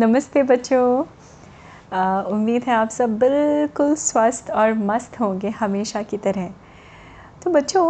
नमस्ते बच्चों। उम्मीद है आप सब बिल्कुल स्वस्थ और मस्त होंगे हमेशा की तरह। तो बच्चों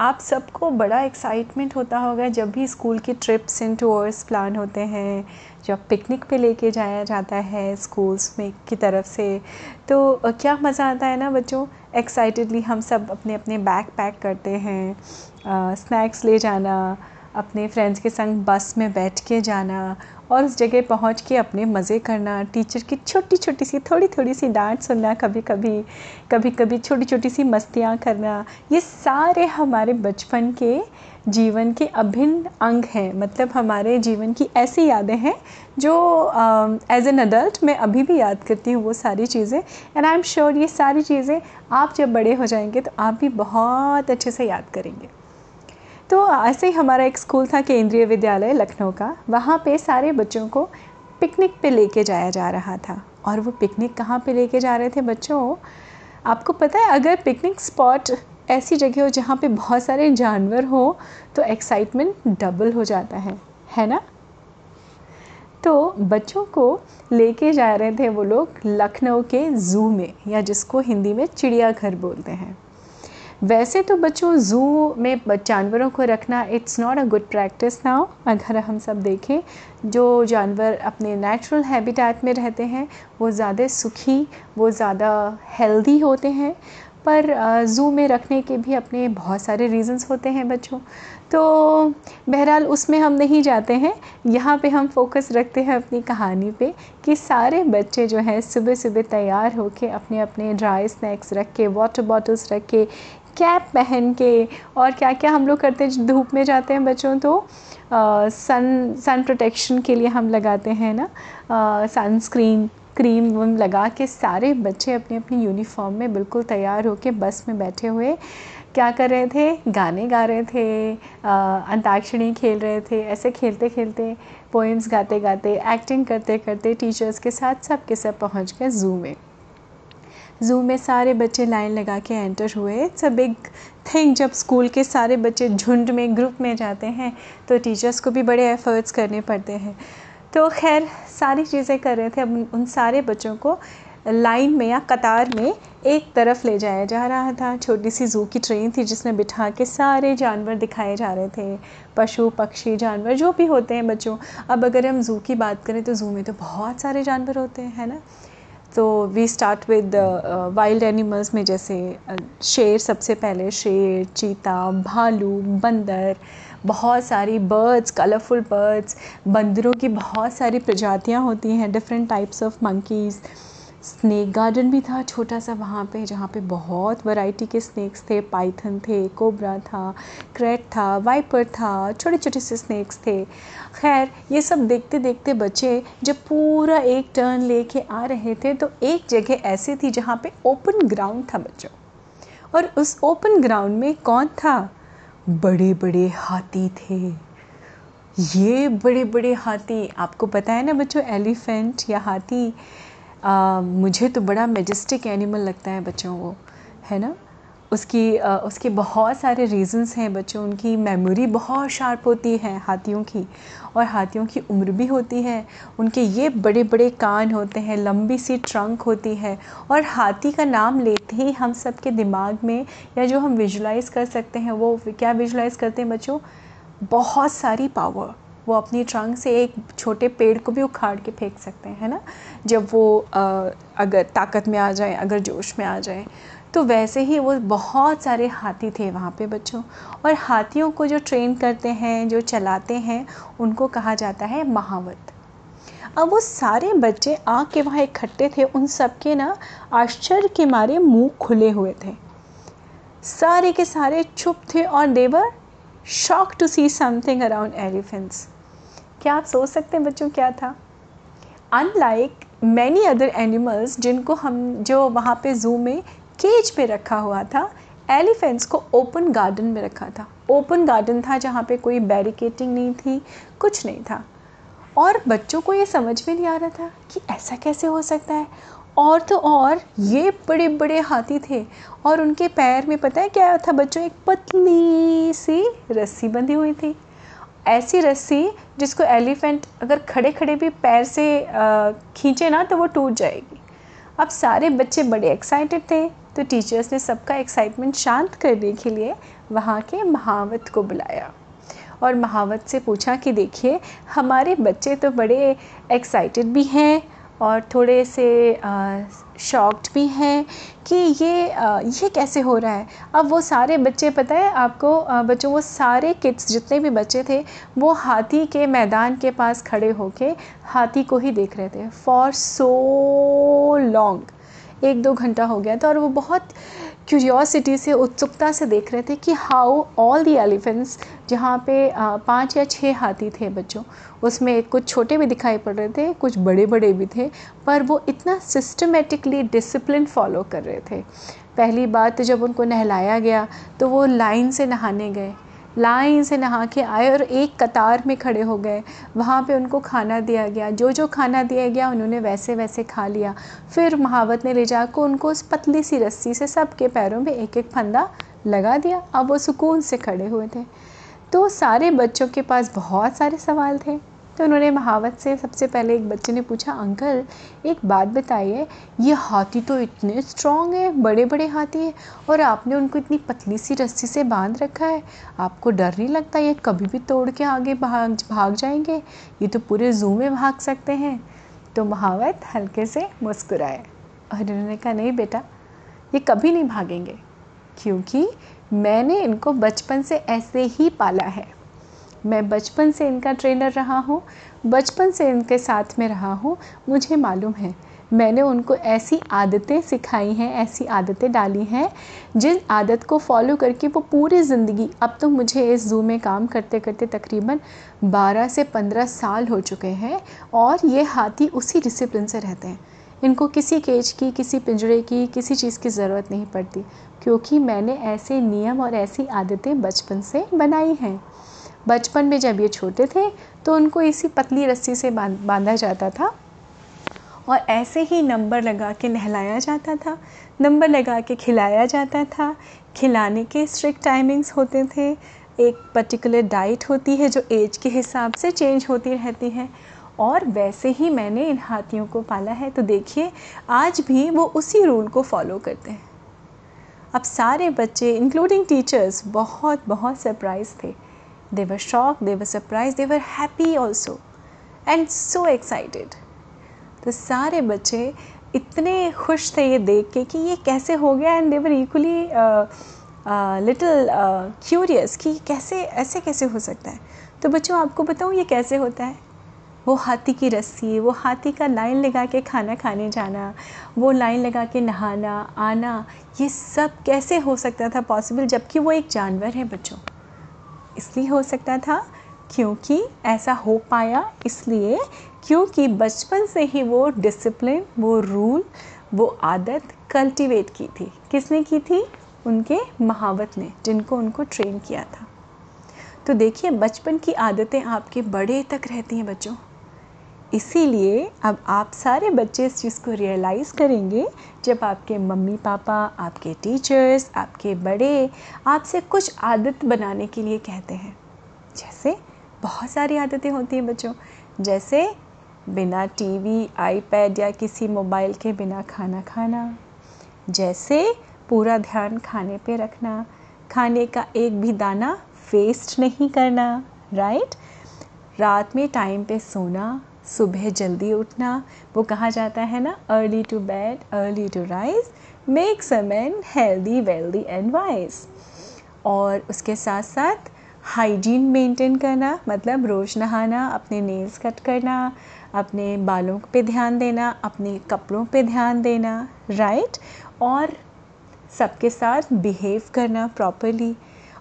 आप सबको बड़ा एक्साइटमेंट होता होगा जब भी स्कूल की ट्रिप्स एंड टूर्स प्लान होते हैं, जब पिकनिक पे लेके जाया जाता है स्कूल्स में की तरफ़ से। तो क्या मज़ा आता है ना बच्चों? एक्साइटेडली हम सब अपने अपने बैग पैक करते हैं स्नैक्स ले जाना, अपने फ्रेंड्स के संग बस में बैठ के जाना और उस जगह पहुँच के अपने मज़े करना टीचर की छोटी छोटी सी थोड़ी थोड़ी सी डांट सुनना कभी कभी कभी कभी छोटी छोटी सी मस्तियाँ करना, ये सारे हमारे बचपन के जीवन के अभिन्न अंग हैं। मतलब हमारे जीवन की ऐसी यादें हैं जो एज एन अडल्ट मैं अभी भी याद करती हूँ वो सारी चीज़ें। एंड आई एम श्योर ये सारी चीज़ें आप जब बड़े हो जाएँगे तो आप भी बहुत अच्छे से याद करेंगे। तो ऐसे ही हमारा एक स्कूल था, केंद्रीय विद्यालय लखनऊ का। वहाँ पे सारे बच्चों को पिकनिक पे लेके जाया जा रहा था। और वो पिकनिक कहाँ पे लेके जा रहे थे बच्चों? आपको पता है, अगर पिकनिक स्पॉट ऐसी जगह हो जहाँ पे बहुत सारे जानवर हो तो एक्साइटमेंट डबल हो जाता है। है ना? तो बच्चों को लेके जा रहे थे वो लोग लखनऊ के ज़ू में, या जिसको हिंदी में चिड़ियाघर बोलते हैं। वैसे तो बच्चों ज़ू में जानवरों को रखना it's not a good practice now अगर हम सब देखें, जो जानवर अपने नेचुरल हैबिटेट में रहते हैं, वो ज़्यादा सुखी, वो ज़्यादा हेल्दी होते हैं, पर ज़ू में रखने के भी अपने बहुत सारे रीज़न्स होते हैं बच्चों। तो बहरहाल उसमें हम नहीं जाते हैं, यहाँ पे हम फोकस रखते हैं अपनी कहानी पे, कि सारे बच्चे जो हैं सुबह सुबह तैयार होके अपने अपने ड्राई स्नैक्स रख के वाटर बॉटल्स रख के कैप पहन के और क्या क्या हम लोग करते हैं धूप में जाते हैं बच्चों तो सन सन प्रोटेक्शन के लिए हम लगाते हैं ना सनस्क्रीन क्रीम वम लगा के सारे बच्चे अपनी अपनी यूनिफॉर्म में बिल्कुल तैयार होके बस में बैठे हुए क्या कर रहे थे? गाने गा रहे थे अंताक्षरी खेल रहे थे, ऐसे खेलते खेलते पोइम्स गाते गाते एक्टिंग करते करते टीचर्स के साथ सब के सब पहुँच गए ज़ू में। ज़ू में सारे बच्चे लाइन लगा के एंटर हुए। इट्स अ बिग थिंग जब स्कूल के सारे बच्चे झुंड में ग्रुप में जाते हैं तो टीचर्स को भी बड़े एफ़र्ट्स करने पड़ते हैं। तो खैर, सारी चीज़ें कर रहे थे। अब उन सारे बच्चों को लाइन में या कतार में एक तरफ़ ले जाया जा रहा था। छोटी सी ज़ू की ट्रेन थी जिसमें बिठा के सारे जानवर दिखाए जा रहे थे। पशु, पक्षी, जानवर, जो भी होते हैं बच्चों। अब अगर हम ज़ू की बात करें तो ज़ू में तो बहुत सारे जानवर होते हैं, है ना? तो we start with wild animals में जैसे uh, शेर सबसे पहले शेर चीता भालू बंदर बहुत सारी बर्ड्स कलरफुल बर्ड्स बंदरों की बहुत सारी प्रजातियाँ होती हैं different types of monkeys snake garden भी था, छोटा सा वहाँ पे, जहाँ पे बहुत वैरायटी के स्नैक्स थे। पाइथन थे कोबरा था क्रैट था वाइपर था छोटे छोटे से स्नैक्स थे। खैर, ये सब देखते देखते बच्चे जब पूरा एक टर्न लेके आ रहे थे तो एक जगह ऐसी थी जहाँ पे ओपन ग्राउंड था बच्चों। और उस ओपन ग्राउंड में कौन था? बड़े बड़े हाथी थे। ये बड़े बड़े हाथी, आपको पता है ना बच्चों, एलिफेंट या हाथी? आ, मुझे तो बड़ा मेजेस्टिक एनिमल लगता है बच्चों वो है ना? उसकी आ, उसके बहुत सारे रीज़न्स हैं बच्चों उनकी मेमोरी बहुत शार्प होती है हाथियों की और हाथियों की उम्र भी होती है उनके ये बड़े बड़े कान होते हैं लंबी सी ट्रंक होती है और हाथी का नाम लेते ही हम सब के दिमाग में या जो हम विजुलाइज़ कर सकते हैं वो क्या विजुलाइज़ करते हैं बच्चों? बहुत सारी पावर वो अपनी ट्रंक से एक छोटे पेड़ को भी उखाड़ के फेंक सकते हैं है ना? जब वो आ, अगर ताकत में आ जाए अगर जोश में आ जाए तो वैसे ही वो बहुत सारे हाथी थे वहाँ पे बच्चों। और हाथियों को जो ट्रेन करते हैं जो चलाते हैं उनको कहा जाता है महावत। अब वो सारे बच्चे आके वहाँ इकट्ठे थे उन सब के ना आश्चर्य के मारे मुँह खुले हुए थे। सारे के सारे चुप थे और they were shock to see something around elephants क्या आप सोच सकते हैं बच्चों क्या था? अनलाइक मैनी अदर एनिमल्स जिनको हम, जो वहाँ पे ज़ू में केज पे रखा हुआ था एलिफेंट्स को ओपन गार्डन में रखा था। ओपन गार्डन था जहाँ पे कोई बैरिकेटिंग नहीं थी, कुछ नहीं था। और बच्चों को ये समझ में नहीं आ रहा था कि ऐसा कैसे हो सकता है। और तो और, ये बड़े बड़े हाथी थे और उनके पैर में पता है क्या था बच्चों? एक पतली सी रस्सी बंधी हुई थी। ऐसी रस्सी जिसको एलिफेंट अगर खड़े खड़े भी पैर से खींचे ना तो वो टूट जाएगी। अब सारे बच्चे बड़े एक्साइटेड थे तो टीचर्स ने सबका एक्साइटमेंट शांत करने के लिए वहाँ के महावत को बुलाया। और महावत से पूछा कि देखिए, हमारे बच्चे तो बड़े एक्साइटेड भी हैं और थोड़े से शॉक्ड भी हैं कि ये ये कैसे हो रहा है। अब वो सारे बच्चे, पता है आपको बच्चों, वो सारे किड्स जितने भी बच्चे थे, वो हाथी के मैदान के पास खड़े होके हाथी को ही देख रहे थे। फॉर सो लॉन्ग एक दो घंटा हो गया था और वो बहुत क्यूरियोसिटी से, उत्सुकता से देख रहे थे कि हाउ ऑल दी एलिफेंट्स जहाँ पे पाँच या छः हाथी थे बच्चों, उसमें कुछ छोटे भी दिखाई पड़ रहे थे, कुछ बड़े बड़े भी थे, पर वो इतना सिस्टमेटिकली डिसिप्लिन फॉलो कर रहे थे। पहली बात जब उनको नहलाया गया तो वो लाइन से नहाने गए। लाइन से नहा के आए और एक कतार में खड़े हो गए। वहाँ पे उनको खाना दिया गया। जो जो खाना दिया गया, उन्होंने वैसे वैसे खा लिया। फिर महावत ने ले जाकर उनको उस पतली सी रस्सी से सबके पैरों में एक एक फंदा लगा दिया। अब वो सुकून से खड़े हुए थे। तो सारे बच्चों के पास बहुत सारे सवाल थे। तो उन्होंने महावत से सबसे पहले एक बच्चे ने पूछा, अंकल, एक बात बताइए, ये हाथी तो इतने स्ट्रॉन्ग है बड़े बड़े हाथी हैं, और आपने उनको इतनी पतली सी रस्सी से बाँध रखा है? आपको डर नहीं लगता ये कभी भी तोड़ के आगे भाग भाग जाएँगे? ये तो पूरे जू में भाग सकते हैं। तो महावत हल्के से मुस्कुराए। और उन्होंने कहा, नहीं बेटा, ये कभी नहीं भागेंगे, क्योंकि मैंने इनको बचपन से ऐसे ही पाला है। मैं बचपन से इनका ट्रेनर रहा हूँ, बचपन से इनके साथ में रहा हूँ, मुझे मालूम है। मैंने उनको ऐसी आदतें सिखाई हैं, ऐसी आदतें डाली हैं, जिन आदत को फॉलो करके वो पूरी ज़िंदगी, अब तो मुझे इस जू में काम करते करते तकरीबन 12 से 15 साल हो चुके हैं और ये हाथी उसी डिसिप्लिन से रहते हैं। इनको किसी केज की, किसी पिंजरे की, किसी चीज़ की ज़रूरत नहीं पड़ती, क्योंकि मैंने ऐसे नियम और ऐसी आदतें बचपन से बनाई हैं। बचपन में जब ये छोटे थे तो उनको इसी पतली रस्सी से बांधा जाता था और ऐसे ही नंबर लगा के नहलाया जाता था। नंबर लगा के खिलाया जाता था। खिलाने के स्ट्रिक्ट टाइमिंग्स होते थे। एक पर्टिकुलर डाइट होती है जो एज के हिसाब से चेंज होती रहती है। और वैसे ही मैंने इन हाथियों को पाला है। तो देखिए, आज भी वो उसी रूल को फॉलो करते हैं। अब सारे बच्चे इंक्लूडिंग टीचर्स बहुत बहुत सरप्राइज़ थे। They were shocked, they were surprised, they were happy also and so excited. तो सारे बच्चे इतने खुश थे ये देख के कि ये कैसे हो गया and they were equally little curious कि कैसे ऐसे कैसे हो सकता है। तो बच्चों आपको बताऊँ ये कैसे होता है? वो हाथी की रस्सी वो हाथी का लाइन लगा के खाना खाने जाना वो लाइन लगा के नहाना आना ये सब कैसे हो सकता था पॉसिबल जबकि वो एक जानवर है बच्चों। इसलिए हो सकता था क्योंकि ऐसा हो पाया इसलिए क्योंकि बचपन से ही वो डिसिप्लिन वो रूल वो आदत कल्टीवेट की थी। किसने की थी? उनके महावत ने, जिनको उनको ट्रेन किया था। तो देखिए, बचपन की आदतें आपके बड़े तक रहती हैं बच्चों। इसीलिए अब आप सारे बच्चे इस चीज़ को रियलाइज़ करेंगे, जब आपके मम्मी पापा, आपके टीचर्स आपके बड़े आपसे कुछ आदत बनाने के लिए कहते हैं। जैसे बहुत सारी आदतें होती हैं बच्चों। जैसे बिना टीवी आईपैड या किसी मोबाइल के बिना खाना खाना। जैसे पूरा ध्यान खाने पे रखना। खाने का एक भी दाना वेस्ट नहीं करना राइट रात में टाइम पे सोना। सुबह जल्दी उठना, वो कहा जाता है ना early to bed early to rise makes a man healthy wealthy and wise और उसके साथ साथ हाइजीन मेंटेन करना मतलब रोज़ नहाना, अपने नेल्स कट करना, अपने बालों पे ध्यान देना, अपने कपड़ों पे ध्यान देना राइट और सबके साथ बिहेव करना प्रॉपरली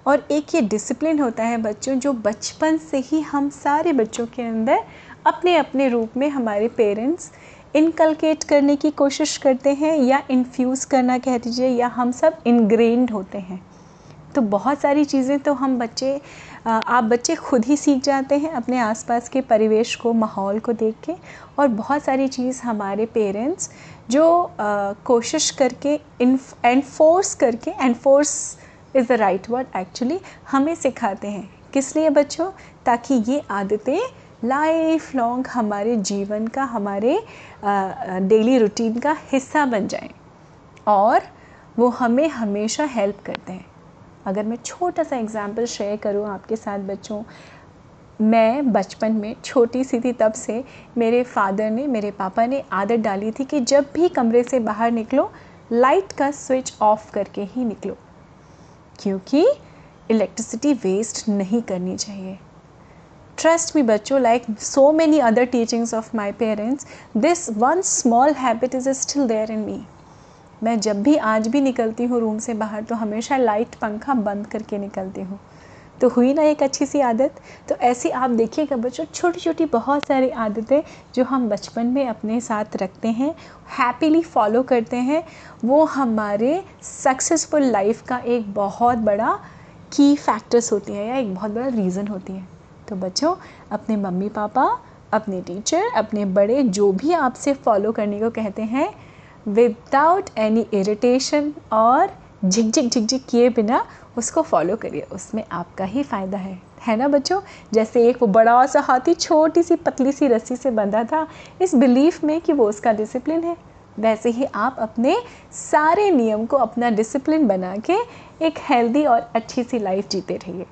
और एक ये डिसिप्लिन होता है बच्चों, जो बचपन से ही हम सारे बच्चों के अंदर अपने अपने रूप में हमारे पेरेंट्स इनकलकेट करने की कोशिश करते हैं या इन्फ्यूज़ करना कह दीजिए या हम सब इनग्रेंड होते हैं। तो बहुत सारी चीज़ें तो हम बच्चे आप बच्चे खुद ही सीख जाते हैं अपने आसपास के परिवेश को माहौल को देख के और बहुत सारी चीज़ हमारे पेरेंट्स जो आ, कोशिश करके एनफोर्स करके enforce is the right word actually हमें सिखाते हैं। किस लिए बच्चों? ताकि ये आदतें लाइफ लॉन्ग हमारे जीवन का, हमारे डेली रूटीन का हिस्सा बन जाए। और वो हमें हमेशा हेल्प करते हैं। अगर मैं छोटा सा एग्ज़ाम्पल शेयर करूँ आपके साथ बच्चों, मैं बचपन में छोटी सी थी तब से मेरे फादर ने, मेरे पापा ने आदत डाली थी कि जब भी कमरे से बाहर निकलो लाइट का स्विच ऑफ़ करके ही निकलो। क्योंकि इलेक्ट्रिसिटी वेस्ट नहीं करनी चाहिए। ट्रस्ट मी बच्चों like so many other teachings of my parents this one small habit is still there in me मैं जब भी आज भी निकलती हूँ रूम से बाहर तो हमेशा लाइट पंखा बंद करके निकलती हूँ। तो हुई ना एक अच्छी सी आदत? तो ऐसी आप देखिएगा बच्चों छोटी छोटी बहुत सारी आदतें जो हम बचपन में अपने साथ रखते हैं हैप्पीली फॉलो करते हैं, वो हमारे सक्सेसफुल लाइफ का एक बहुत बड़ा की फैक्टर्स होती हैं या एक बहुत बड़ा रीज़न होती हैं। तो बच्चों, अपने मम्मी पापा, अपने टीचर अपने बड़े जो भी आपसे फॉलो करने को कहते हैं विदाउट एनी इरिटेशन और झिक झिक झिक झिक किए बिना उसको फॉलो करिए। उसमें आपका ही फ़ायदा है। है ना बच्चों? जैसे एक वो बड़ा सा हाथी छोटी सी पतली सी रस्सी से बंधा था, इस बिलीफ में कि वो उसका डिसिप्लिन है। वैसे ही आप अपने सारे नियम को अपना डिसिप्लिन बना के एक हेल्दी और अच्छी सी लाइफ जीते रहिए।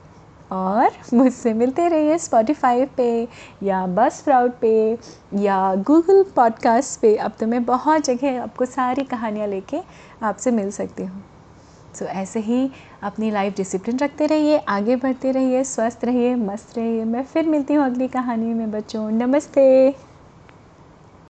और मुझसे मिलते रहिए स्पॉटिफाई पे या बस प्राउड पे या गूगल पॉडकास्ट पे। अब तो मैं बहुत जगह आपको सारी कहानियाँ लेके आपसे मिल सकती हूँ। सो so, ऐसे ही अपनी लाइफ डिसिप्लिन रखते रहिए आगे बढ़ते रहिए स्वस्थ रहिए मस्त रहिए। मैं फिर मिलती हूँ अगली कहानी में बच्चों। नमस्ते।